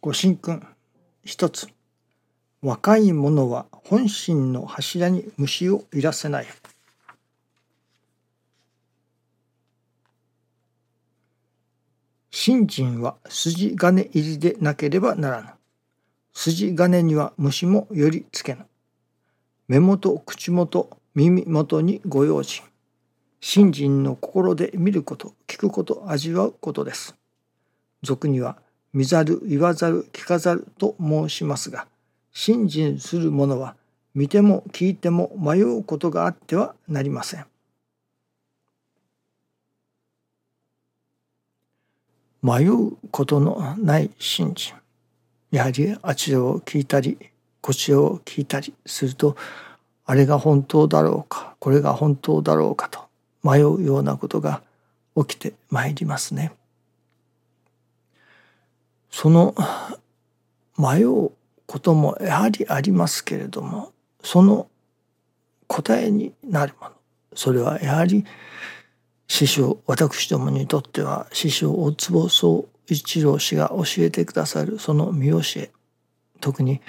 ご神君一つ。若い者は本心の柱に虫をいらせない。信心は筋金入りでなければならぬ。筋金には虫もよりつけぬ。目元口元耳元にご用心。信心の心で見ること聞くこと味わうことです。俗には見ざる言わざる聞かざると申しますが信心する者は見ても聞いても迷うことがあってはなりません。迷うことのない信心やはりあちらを聞いたりこちらを聞いたりするとあれが本当だろうかこれが本当だろうかと迷うようなことが起きてまいりますね。その迷うこともやはりありますけれどもその答えになるものそれはやはり師匠私どもにとっては師匠大坪宗一郎氏が教えてくださるその見教え特に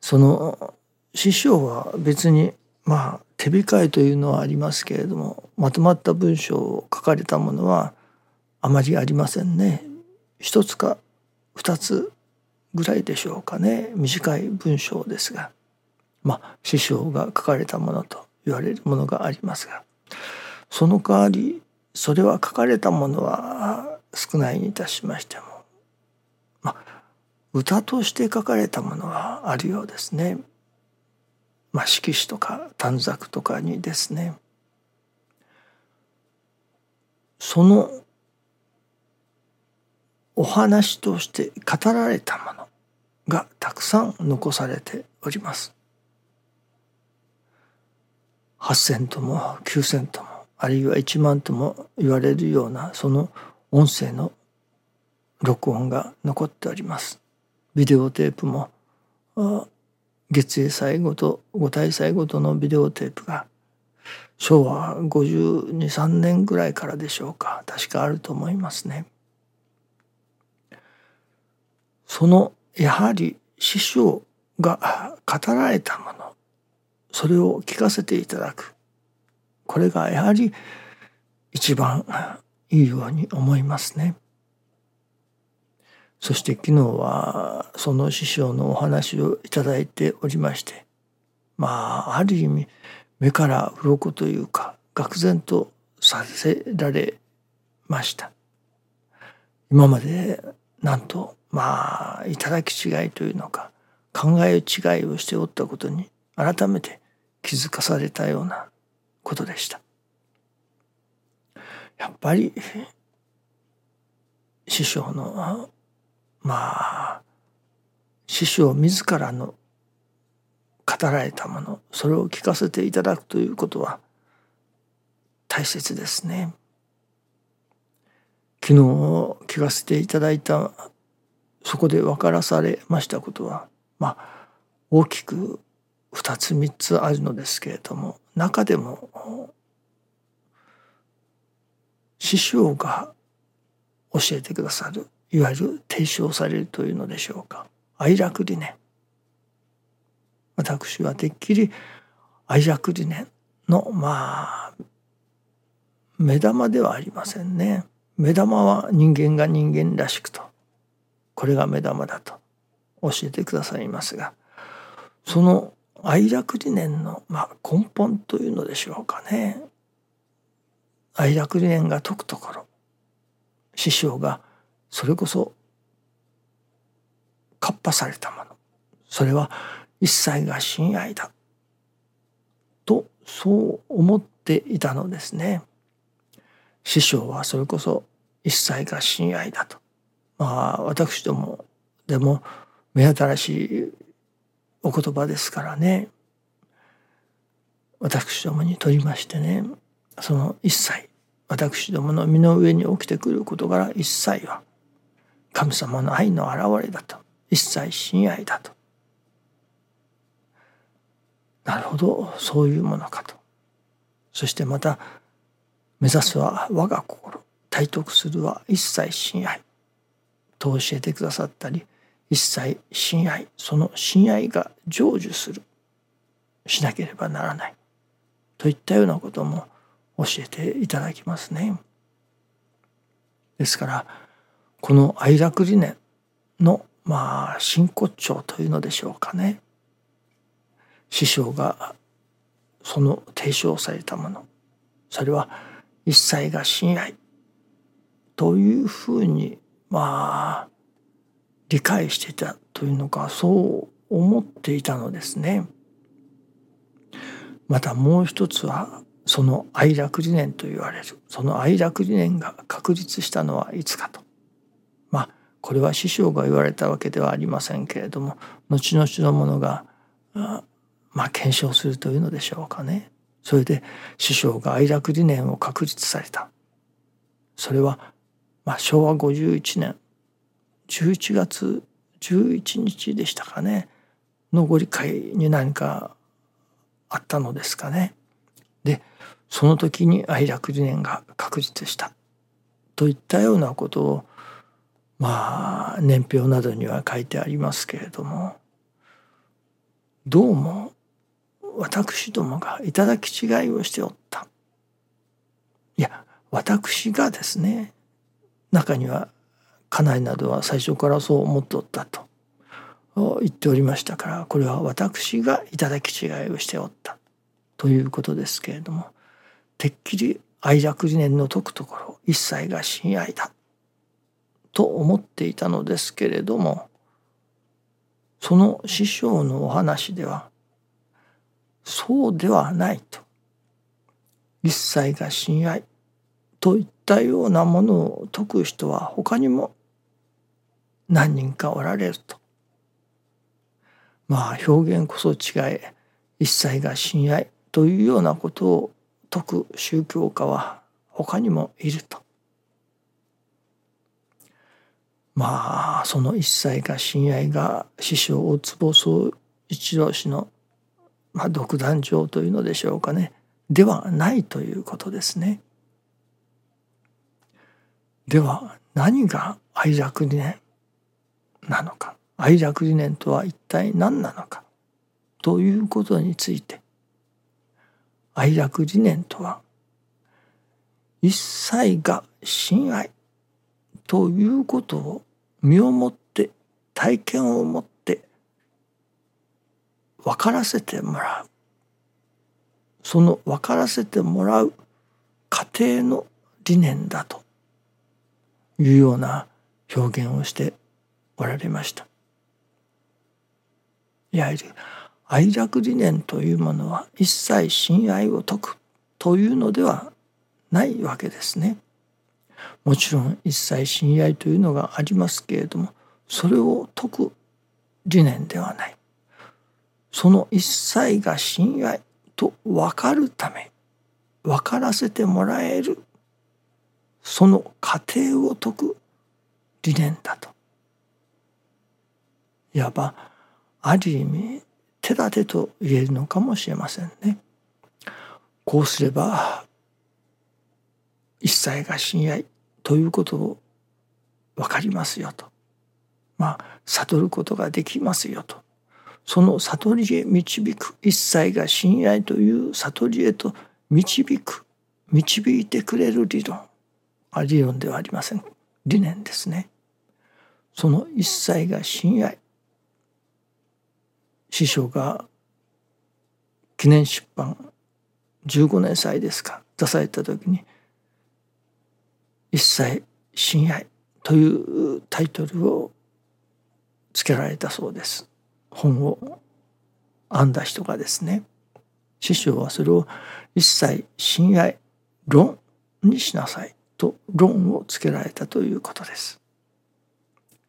その師匠は別にまあ手控えというのはありますけれどもまとまった文章を書かれたものはあまりありませんね。一つか2つぐらいでしょうかね。短い文章ですが。まあ師匠が書かれたものと言われるものがありますが。その代わりそれは書かれたものは少ないにいたしましてもまあ歌として書かれたものはあるようですね。まあ、色紙とか短冊とかにですね。そのお話として語られたものがたくさん残されております。8,000とも9,000ともあるいは1万とも言われるようなその音声の録音が残っております。ビデオテープも月英祭ごと五大祭ごとのビデオテープが昭和523年ぐらいからでしょうか確かあると思いますね。そのやはり師匠が語られたものそれを聞かせていただくこれがやはり一番いいように思いますね。そして昨日はその師匠のお話をいただいておりましてまあある意味目から鱗というか愕然とさせられました。今までなんとまあ頂き違いというのか考え違いをしておったことに改めて気づかされたようなことでした。やっぱり師匠のまあ師匠自らの語られたものそれを聞かせていただくということは大切ですね。昨日聞かせていただいたそこで分からされましたことはまあ大きく2つ3つあるのですけれども中でも師匠が教えてくださるいわゆる提唱されるというのでしょうか。愛楽理念。私はてっきり愛楽理念のまあ目玉ではありませんね。目玉は人間が人間らしくと。これが目玉だと教えてくださいますがその愛楽理念の、まあ、根本というのでしょうかね愛楽理念が説くところ師匠がそれこそカッパされたものそれは一切が親愛だとそう思っていたのですね。師匠はそれこそ一切が親愛だとまあ私どもでも目新しいお言葉ですからね。私どもにとりましてねその一切私どもの身の上に起きてくる事柄一切は神様の愛の表れだと一切親愛だと。なるほどそういうものかと。そしてまた目指すは我が心体得するは一切親愛。と教えてくださったり一切親愛その親愛が成就するしなければならない。といったようなことも教えていただきますね。ですからこの愛楽理念のまあ真骨頂というのでしょうかね。師匠がその提唱されたもの。それは一切が親愛というふうにまあ理解していたというのかそう思っていたのですね。またもう一つはその愛楽理念と言われるその愛楽理念が確立したのはいつかと。まあこれは師匠が言われたわけではありませんけれども後々のものがまあ検証するというのでしょうかね。それで師匠が愛楽理念を確立された。それはまあ昭和51年。11月11日でしたかね。のご理解に何かあったのですかね。でその時に愛楽理念が確実した。といったようなことをまあ年表などには書いてありますけれども。どうも私どもが頂き違いをしておった。いや私がですね中には家内などは最初からそう思っておったと。言っておりましたからこれは私が頂き違いをしておった。ということですけれどもてっきり愛楽理念の説くところ一切が親愛だ。と思っていたのですけれどもその師匠のお話ではそうではないと。一切が親愛。といったようなものを説く人は他にも何人かおられるとまあ表現こそ違え一切が親愛というようなことを説く宗教家は他にもいると。まあその一切が親愛が師匠大坪宗一郎氏の、まあ、独壇場というのでしょうかねではないということですね。では何が愛楽理念なのか？愛楽理念とは一体何なのか？ということについて。愛楽理念とは一切が親愛ということを身をもって体験をもって分からせてもらう。その分からせてもらう過程の理念だと。いうような表現をしておられました。いわゆる愛楽理念というものは一切親愛を説くというのではないわけですね。もちろん一切親愛というのがありますけれどもそれを説く理念ではない。その一切が親愛と分かるため分からせてもらえるその過程を説く理念だと。いわばある意味手立てと言えるのかもしれませんね。こうすれば一切が親愛ということを分かりますよとまあ悟ることができますよとその悟りへ導く一切が親愛という悟りへと導く導いてくれる理論あ理論ではありません。理念ですね。その一切が親愛。師匠が記念出版15年祭ですか。出された時に「一切親愛」というタイトルを付けられたそうです。本を編んだ人がですね。師匠はそれを「一切親愛論」にしなさい。と論をつけられたということです。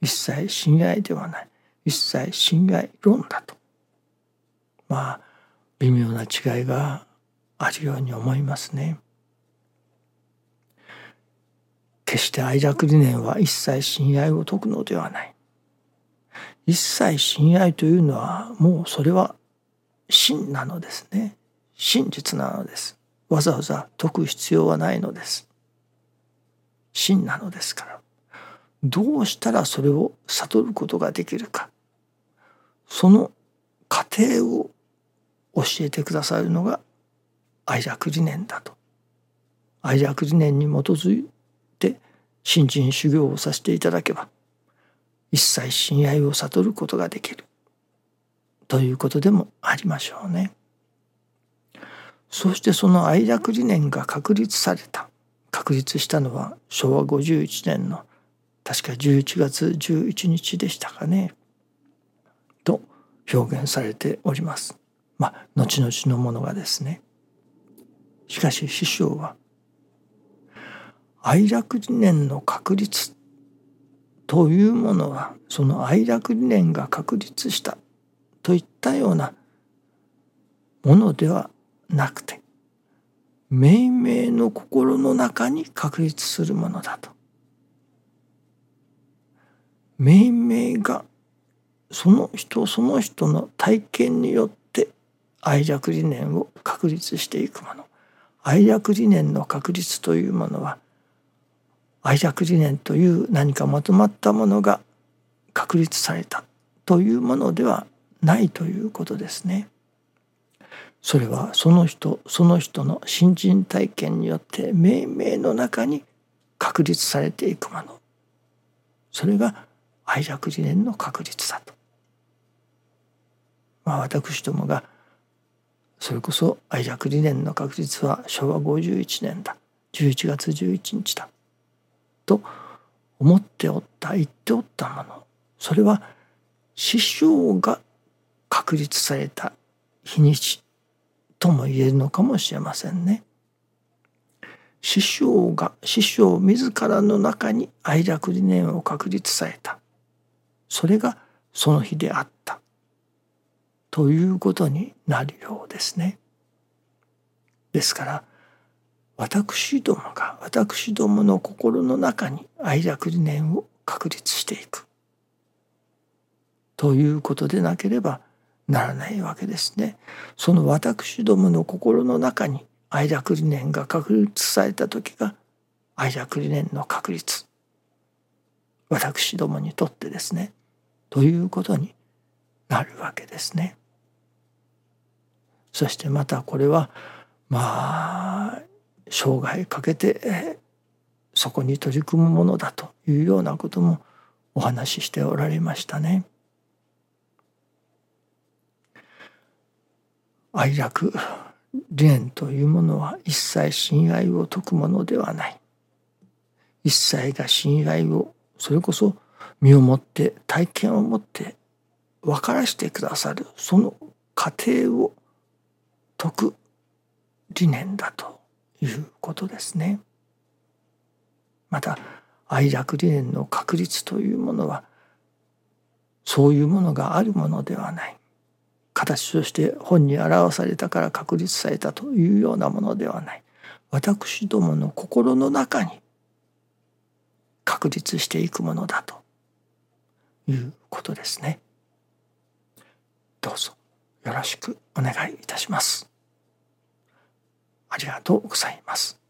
一切親愛ではない一切親愛論だとまあ微妙な違いがあるように思いますね。決して愛楽理念は一切親愛を説くのではない。一切親愛というのはもうそれは真なのですね。真実なのです。わざわざ説く必要はないのです。真なのですから。どうしたらそれを悟ることができるかその過程を教えてくださるのが愛楽理念だと愛楽理念に基づいて新人修行をさせていただけば一切親愛を悟ることができるということでもありましょうね。そしてその愛楽理念が確立された確立したのは昭和51年の確か11月11日でしたかねと表現されております。まあ後々のものがですね。しかし師匠は愛楽理念の確立というものはその愛楽理念が確立したといったようなものではなくて命名の心の中に確立するものだと。命名がその人その人の体験によって愛楽理念を確立していくもの愛楽理念の確立というものは愛楽理念という何かまとまったものが確立されたというものではないということですね。それはその人その人の新人体験によって命名の中に確立されていくもの。それが愛楽理念の確立だと。まあ私どもがそれこそ愛楽理念の確立は昭和51年だ。11月11日だ。と思っておった言っておったもの。それは師匠が確立された日にち。とも言えるのかもしれませんね。師匠が師匠自らの中に愛楽理念を確立されたそれがその日であったということになるようですね。ですから私どもが私どもの心の中に愛楽理念を確立していくということでなければならないわけですね。その私どもの心の中に愛楽理念が確立された時が愛楽理念の確立私どもにとってですねということになるわけですね。そしてまたこれはまあ生涯かけてそこに取り組むものだというようなこともお話ししておられましたね。愛楽理念というものは一切親愛を説くものではない。一切が親愛をそれこそ身をもって体験をもって分からしてくださるその過程を説く理念だということですね。また愛楽理念の確立というものはそういうものがあるものではない。形として本に表されたから確立されたというようなものではない私どもの心の中に確立していくものだということですね。どうぞよろしくお願いいたします。ありがとうございます。